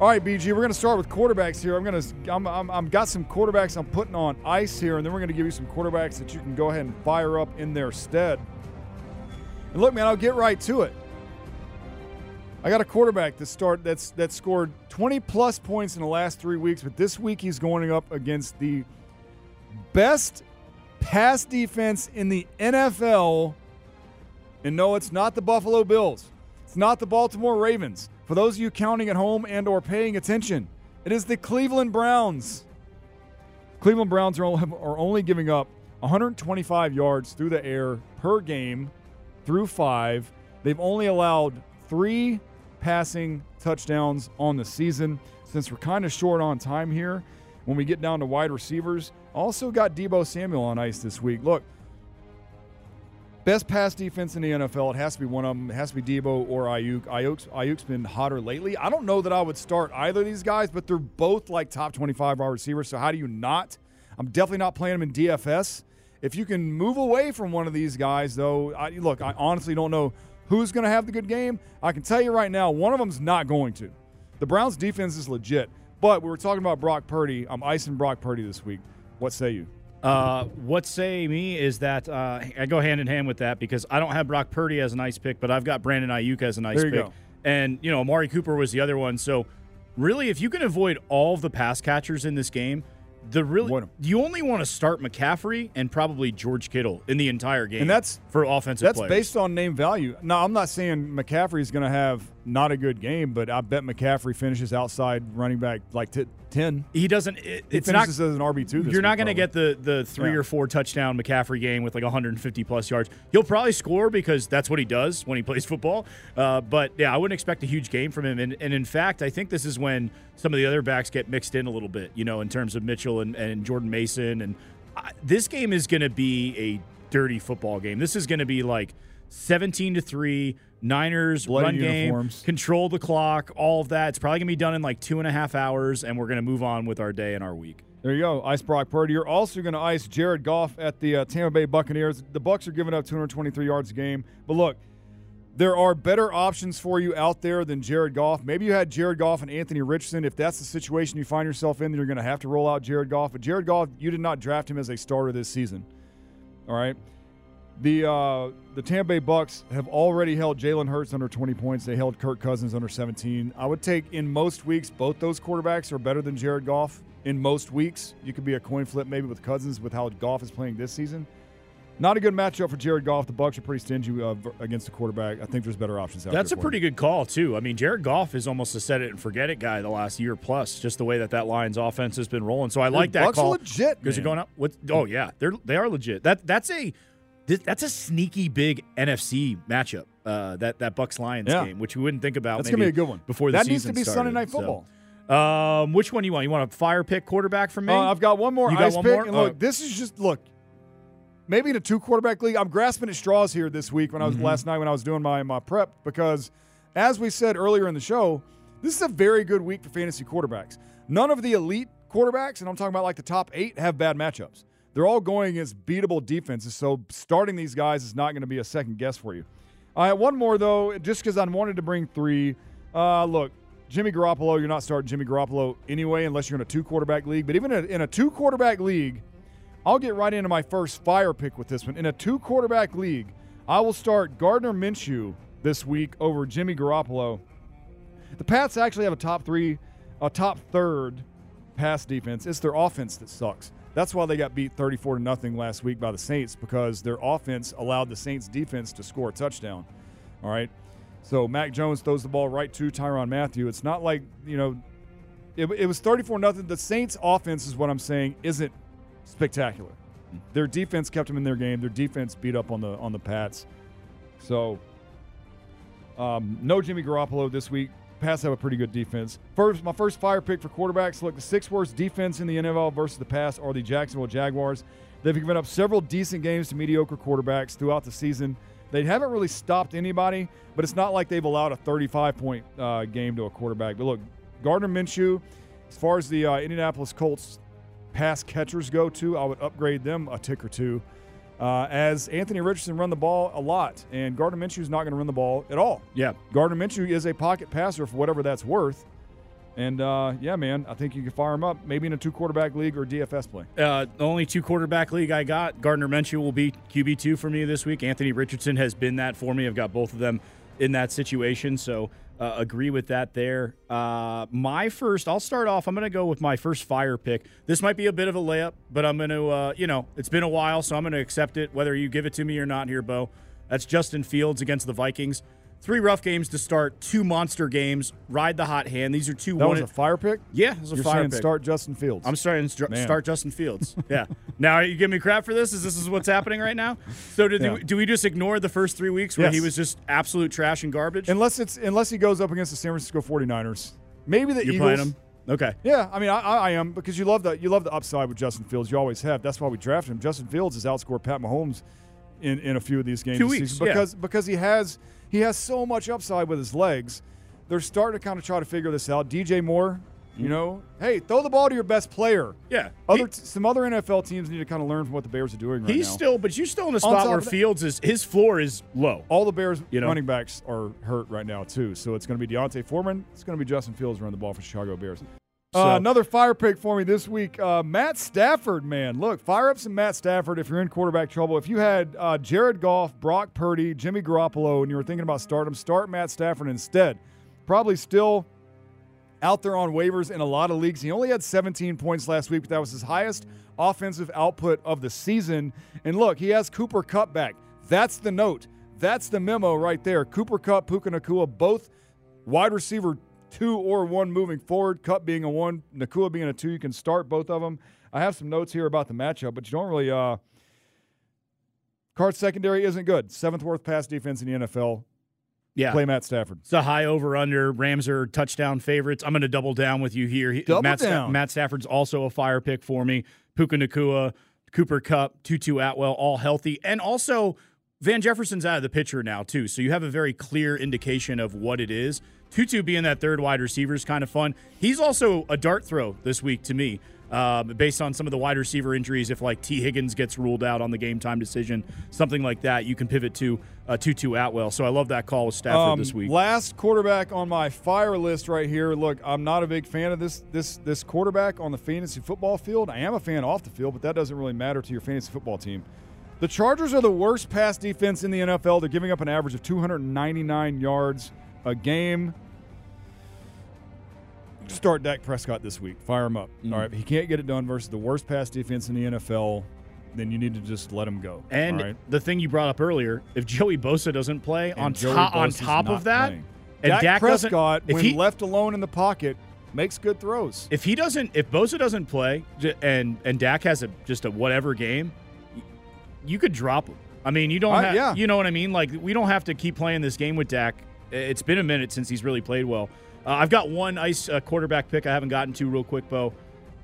All right, BG, we're going to start with quarterbacks here. I'm going to, I'm, I'm, I'm got some quarterbacks I'm putting on ice here, and then we're going to give you some quarterbacks that you can go ahead and fire up in their stead. And look, man, I'll get right to it. I got a quarterback that start that's that scored 20 plus points in the last three weeks, but this week he's going up against the best pass defense in the NFL. And no, it's not the Buffalo Bills. It's not the Baltimore Ravens. For those of you counting at home and or paying attention, it is the Cleveland Browns. Cleveland Browns are only, are only giving up 125 yards through the air per game through five. They've only allowed three passing touchdowns on the season. Since we're kind of short on time here, when we get down to wide receivers, also got Deebo Samuel on ice this week. Look, Best pass defense in the NFL. It has to be one of them. It has to be Deebo or Aiyuk. Aiyuk's, Aiyuk's been hotter lately. I don't know that I would start either of these guys, but they're both like top 25 wide receivers. So how do you not? I'm definitely not playing them in DFS. If you can move away from one of these guys, though, I, look, I honestly don't know who's going to have the good game. I can tell you right now, one of them's not going to. The Browns' defense is legit. But we were talking about Brock Purdy. I'm icing Brock Purdy this week. What say you? Uh, what say me is that uh, I go hand in hand with that because I don't have Brock Purdy as a nice pick, but I've got Brandon Aiyuk as a nice pick. go. And, you know, Amari Cooper was the other one. So, really, if you can avoid all of the pass catchers in this game, the really you only want to start McCaffrey and probably George Kittle in the entire game. And that's- for offensive That's players. based on name value. Now, I'm not saying McCaffrey is going to have not a good game, but I bet McCaffrey finishes outside running back like t- 10. he doesn't. It, He it's not. as an RB2 You're not going to get the the three Yeah. or four touchdown McCaffrey game with like 150 plus yards. He'll probably score because that's what he does when he plays football. Uh, but yeah, I wouldn't expect a huge game from him. And, and in fact, I think this is when some of the other backs get mixed in a little bit. You know, in terms of Mitchell and, and Jordan Mason. And I, this game is going to be a dirty football game. This is going to be like 17 to three. Niners Bloody run uniforms. game, control the clock, all of that. It's probably gonna be done in like two and a half hours, and we're gonna move on with our day and our week. There you go. Ice Brock Purdy. You're also going to ice Jared Goff at the uh, Tampa Bay Buccaneers. The Bucks are giving up 223 yards a game. But look, there are better options for you out there than Jared Goff. Maybe you had Jared Goff and Anthony Richardson. If that's the situation you find yourself in, then you're going to have to roll out Jared Goff. But Jared Goff, you did not draft him as a starter this season. All right. The uh, the Tampa Bay Bucks have already held Jalen Hurts under 20 points. They held Kirk Cousins under 17. I would take in most weeks both those quarterbacks are better than Jared Goff. In most weeks, you could be a coin flip maybe with Cousins with how Goff is playing this season. Not a good matchup for Jared Goff. The Bucks are pretty stingy uh, against the quarterback. I think there's better options out there. That's a pretty good call too. I mean, Jared Goff is almost a set it and forget it guy the last year plus, just the way that that Lions offense has been rolling. So I like that Bucks are call. legit, because you're going up. What? Oh yeah, they're they are legit. That that's a this, that's a sneaky big NFC matchup. Uh, that that Bucks Lions Yeah. game, which we wouldn't think about. That's gonna be a good one. before the That needs to be started. Sunday Night So, Football. um, which one do you want? You want a fire pick quarterback from me? Uh, I've got one more You got ice one pick. more? And look, Uh, this is just look. Maybe in a two quarterback league, I'm grasping at straws here this week when I was Mm-hmm. last night when I was doing my my prep because, as we said earlier in the show, this is a very good week for fantasy quarterbacks. None of the elite quarterbacks, and I'm talking about like the top eight, have bad matchups. They're all going against beatable defenses, so starting these guys is not going to be a second guess for you. All right, one more though, just because I wanted to bring three. Uh, look, Jimmy Garoppolo, you're not starting Jimmy Garoppolo anyway, unless you're in a two quarterback league. But even in a, in a two quarterback league, I'll get right into my first fire pick with this one. In a two quarterback league, I will start Gardner Minshew this week over Jimmy Garoppolo. The Pats actually have a top three a top third pass defense. It's their offense that sucks. That's why they got beat 34 to nothing last week by the Saints because their offense allowed the Saints defense to score a touchdown. All right. So Mac Jones throws the ball right to Tyrann Mathieu. It's not like, you know, it, it was 34 nothing. The Saints offense is what I'm saying isn't spectacular. Their defense kept them in their game. Their defense beat up on the on the Pats. So um, no Jimmy Garoppolo this week. Pats have a pretty good defense. First, my first fire pick for quarterbacks. Look, the six worst defense in the NFL versus the pass are the Jacksonville Jaguars. They've given up several decent games to mediocre quarterbacks throughout the season. They haven't really stopped anybody, but it's not like they've allowed a 35 point uh, game to a quarterback. But look, Gardner Minshew, as far as the uh, Indianapolis Colts pass catchers go to, I would upgrade them a tick or two. Uh, as Anthony Richardson run the ball a lot, and Gardner Minshew is not going to run the ball at all. Yeah. Gardner Minshew is a pocket passer for whatever that's worth. And uh, yeah, man, I think you can fire him up maybe in a two quarterback league or DFS play. Uh, the only two quarterback league I got, Gardner Minshew will be QB two for me this week. Anthony Richardson has been that for me. I've got both of them in that situation, so uh, agree with that there. Uh, my first, I'll start off. I'm going to go with my first fire pick. This might be a bit of a layup, but I'm going to, uh, you know, it's been a while, so I'm going to accept it, whether you give it to me or not here, Beau. That's Justin Fields against the Vikings. Three rough games to start, two monster games. Ride the hot hand. These are two. That one was a fire pick. yeah, it was a You're fire pick. start Justin Fields. I'm starting to start, start Justin Fields. Yeah. now are you giving me crap for this? Is this is what's happening right now? So did Yeah. do we just ignore the first three weeks where he was just absolute trash and garbage? unless it's unless he goes up against the San Francisco 49ers. Maybe the You're Eagles. playing him. Okay. Yeah, I mean, I, I I am because you love the you love the upside with Justin Fields. You always have. That's why we drafted him. Justin Fields has outscored Pat Mahomes in, in a few of these games Two this weeks, season yeah. because because he has he has so much upside with his legs. They're starting to kind of try to figure this out. DJ Moore, you mm-hmm. know, hey, throw the ball to your best player. Yeah. Other He- t- some other NFL teams need to kind of learn from what the Bears are doing right he's now. still, but you're still in a spot where Fields is his floor is low. all the Bears You know? running backs are hurt right now too. So it's going to be D'Onta Foreman. It's going to be Justin Fields running the ball for Chicago Bears. So- Uh, another fire pick for me this week, uh, Matt Stafford. Man, look, fire up some Matt Stafford if you're in quarterback trouble. If you had uh, Jared Goff, Brock Purdy, Jimmy Garoppolo, and you were thinking about starting, start Matt Stafford instead. Probably still out there on waivers in a lot of leagues. He only had 17 points last week, but that was his highest offensive output of the season. And look, he has Cooper Kupp back. That's the note. That's the memo right there. Cooper Kupp, Puka Nacua, both wide receiver two or one moving forward. Kupp being a one, Nacua being a two. You can start both of them. I have some notes here about the matchup, but you don't really. Uh, Card secondary isn't good. Seventh worst pass defense in the NFL. Yeah. Play Matt Stafford. It's a high over under. Rams are touchdown favorites. I'm going to double down with you here. He- Double Matt, Sta- down. Matt Stafford's also a fire pick for me. Puka Nacua, Cooper Kupp, Tutu Atwell, all healthy. And also, Van Jefferson's out of the picture now, too. So you have a very clear indication of what it is. Tutu being that third wide receiver is kind of fun. He's also a dart throw this week to me. Um, based on some of the wide receiver injuries, if like Tee Higgins gets ruled out on the game time decision, something like that, you can pivot to uh, Tutu Atwell. So I love that call with Stafford Um, this week. Last quarterback on my fire list right here. Look, I'm not a big fan of this this this quarterback on the fantasy football field. I am a fan off the field, but that doesn't really matter to your fantasy football team. The Chargers are the worst pass defense in the NFL. They're giving up an average of 299 yards a game. Start Dak Prescott this week. Fire him up. Mm. All right. If he can't get it done versus the worst pass defense in the NFL, then you need to just let him go. And right? the thing you brought up earlier, if Joey Bosa doesn't play, And on top on top of that, playing. and Dak, Dak Prescott, if when he- left alone in the pocket, makes good throws. if he doesn't, if Bosa doesn't play, and and Dak has a just a whatever game, you could drop him. I mean, you don't. Uh, have, yeah. You know what I mean? Like we don't have to keep playing this game with Dak. It's been a minute since he's really played well. Uh, I've got one ice uh, quarterback pick I haven't gotten to real quick, Beau.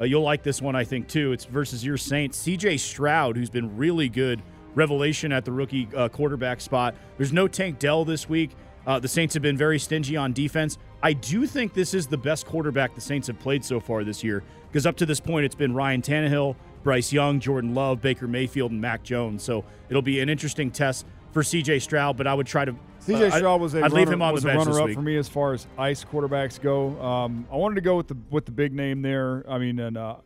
Uh, you'll like this one, I think, too. It's versus your Saints. C.J. Stroud, who's been really good, revelation at the rookie uh, quarterback spot. There's no Tank Dell this week. Uh, the Saints have been very stingy on defense. I do think this is the best quarterback the Saints have played so far this year because up to this point, it's been Ryan Tannehill, Bryce Young, Jordan Love, Baker Mayfield, and Mac Jones. So it'll be an interesting test for C.J. Stroud, but I would try to. CJ Stroud was a I'd runner, leave him on was the a bench runner up week. for me as far as ice quarterbacks go. Um, I wanted to go with the with the big name there. I mean, and uh,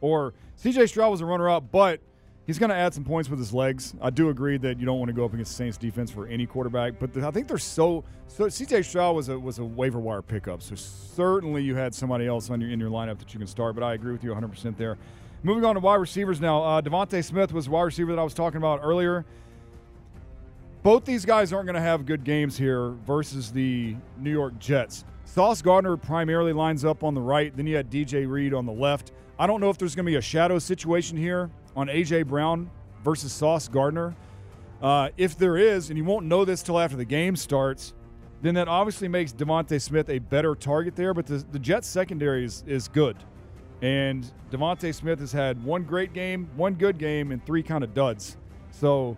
or CJ Stroud was a runner up, but He's going to add some points with his legs. I do agree that you don't want to go up against the Saints defense for any quarterback, but the, I think they're so so. CJ Stroud was a was a waiver wire pickup, so certainly you had somebody else on your in your lineup that you can start. But I agree with you 100 percent there. Moving on to wide receivers now. Uh, DeVonta Smith was the wide receiver that I was talking about earlier. Both these guys aren't going to have good games here versus the New York Jets. Sauce Gardner primarily lines up on the right. Then you had DJ Reed on the left. I don't know if there's going to be a shadow situation here on AJ Brown versus Sauce Gardner. Uh, if there is, and you won't know this till after the game starts, then that obviously makes DeVonta Smith a better target there. But the, the Jets secondary is, is good. And DeVonta Smith has had one great game, one good game, and three kind of duds. So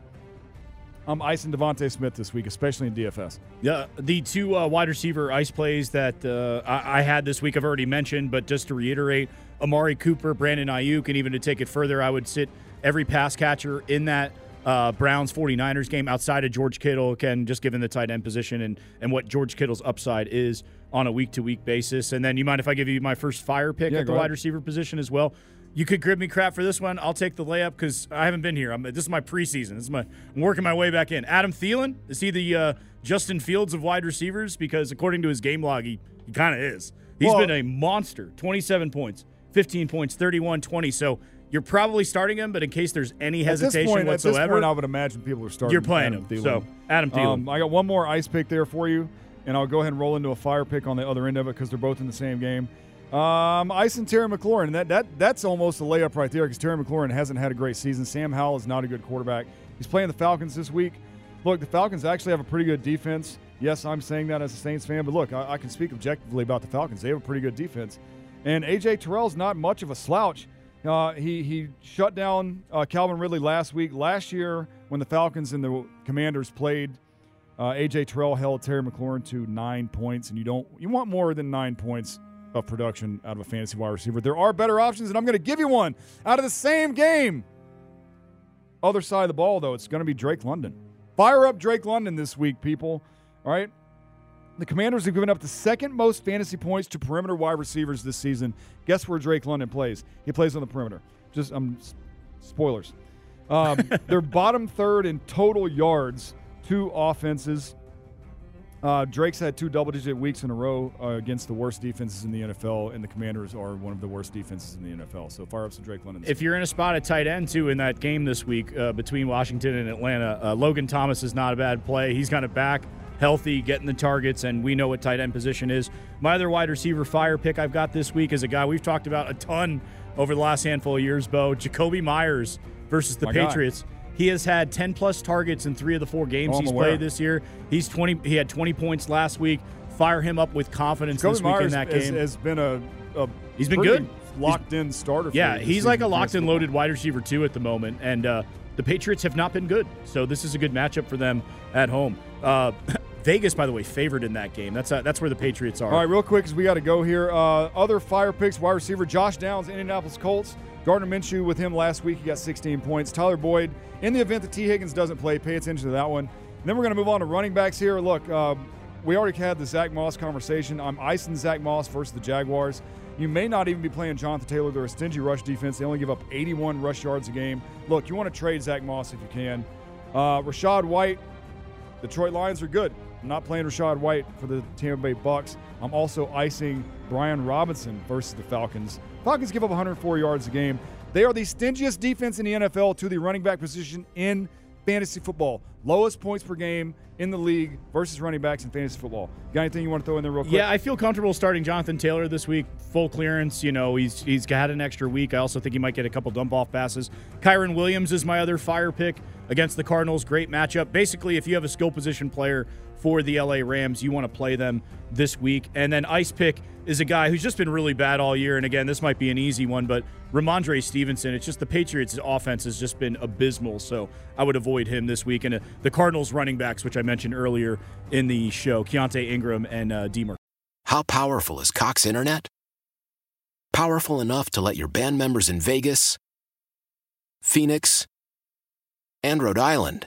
I'm icing DeVonta Smith this week, especially in DFS. Yeah, the two uh, wide receiver ice plays that uh, I, I, had this week I've already mentioned, but just to reiterate, Amari Cooper, Brandon Aiyuk, and even to take it further, I would sit every pass catcher in that uh, Browns 49ers game outside of George Kittle, again, just given the tight end position and, and what George Kittle's upside is on a week to week basis. And then you mind if I give you my first fire pick yeah, at the wide receiver position as well? You could give me crap for this one. I'll take the layup because I haven't been here. I'm, this is my preseason. This is my I'm working my way back in. Adam Thielen is he the uh, Justin Fields of wide receivers? Because according to his game log, he, he kind of is. He's Well- been a monster. 27 points, 15 points, 31, 20. So you're probably starting him, but in case there's any hesitation point, at this whatsoever, point, I would imagine people are starting. you're playing Adam him. Thielen. So Adam Thielen. Um, I got one more ice pick there for you, and I'll go ahead and roll into a fire pick on the other end of it because they're both in the same game. Um, ice and Terry McLaurin. That that that's almost a layup right there because Terry McLaurin hasn't had a great season. Sam Howell is not a good quarterback. He's playing the Falcons this week. Look, the Falcons actually have a pretty good defense. Yes, I'm saying that as a Saints fan, but look, I, I can speak objectively about the Falcons. They have a pretty good defense, and AJ Terrell's not much of a slouch. Uh, he he shut down uh, Calvin Ridley last week. Last year, when the Falcons and the Commanders played, uh, AJ Terrell held Terry McLaurin to nine points, and you don't you want more than nine points of production out of a fantasy wide receiver. There are better options, and I'm going to give you one out of the same game. Other side of the ball, though, it's going to be Drake London. Fire up Drake London this week, people. All right. The Commanders have given up the second most fantasy points to perimeter wide receivers this season. Guess where Drake London plays? He plays on the perimeter. Just um, spoilers. Um, they're bottom third in total yards to offenses. Uh, Drake's had two double-digit weeks in a row uh, against the worst defenses in the NFL, and the Commanders are one of the worst defenses in the NFL. So fire up some Drake London. if you're in a spot at tight end too in that game this week uh, between Washington and Atlanta, uh, Logan Thomas is not a bad play. He's kind of back, healthy, getting the targets, and we know what tight end position is. My other wide receiver fire pick I've got this week is a guy we've talked about a ton over the last handful of years, Beau. Jakobi Meyers versus the My. Patriots. He has had 10 plus targets in three of the four games Oh, he's aware. played this year. He's 20. He had 20 points last week. Fire him up with confidence Jakobi this week in Meyers that has, game. has been a, a He's been good. locked-in starter. for Yeah, you he's like a locked and loaded wide receiver too at the moment, and uh, the Patriots have not been good. So this is a good matchup for them at home. Uh, Vegas, by the way, favored in that game. That's uh, that's where the Patriots are. All right, real quick, because we got to go here. Uh, other fire picks, wide receiver Josh Downs, Indianapolis Colts. Gardner Minshew with him last week. He got 16 points. Tyler Boyd, in the event that Tee Higgins doesn't play, pay attention to that one. And then we're going to move on to running backs here. Look, uh, we already had the Zack Moss conversation. I'm icing Zack Moss versus the Jaguars. You may not even be playing Jonathan Taylor. They're a stingy rush defense. They only give up 81 rush yards a game. Look, you want to trade Zack Moss if you can. Uh, Rachaad White, Detroit Lions are good. I'm not playing Rachaad White for the Tampa Bay Bucks. I'm also icing Brian Robinson versus the Falcons. Falcons give up 104 yards a game. They are the stingiest defense in the NFL to the running back position in fantasy football. Lowest points per game in the league versus running backs in fantasy football. Got anything you want to throw in there real quick? Yeah, I feel comfortable starting Jonathan Taylor this week. Full clearance. You know, he's he's had an extra week. I also think he might get a couple dump off passes. Kyren Williams is my other fire pick against the Cardinals. Great matchup. Basically, if you have a skill position player for the LA Rams, you want to play them this week. And then ice pick is a guy who's just been really bad all year. And again, this might be an easy one, but Rhamondre Stevenson. It's just the Patriots' offense has just been abysmal. So I would avoid him this week. And uh, the Cardinals running backs, which I mentioned earlier in the show, Keaontay Ingram and uh, Deemer. How powerful is Cox Internet? Powerful enough to let your band members in Vegas, Phoenix, and Rhode Island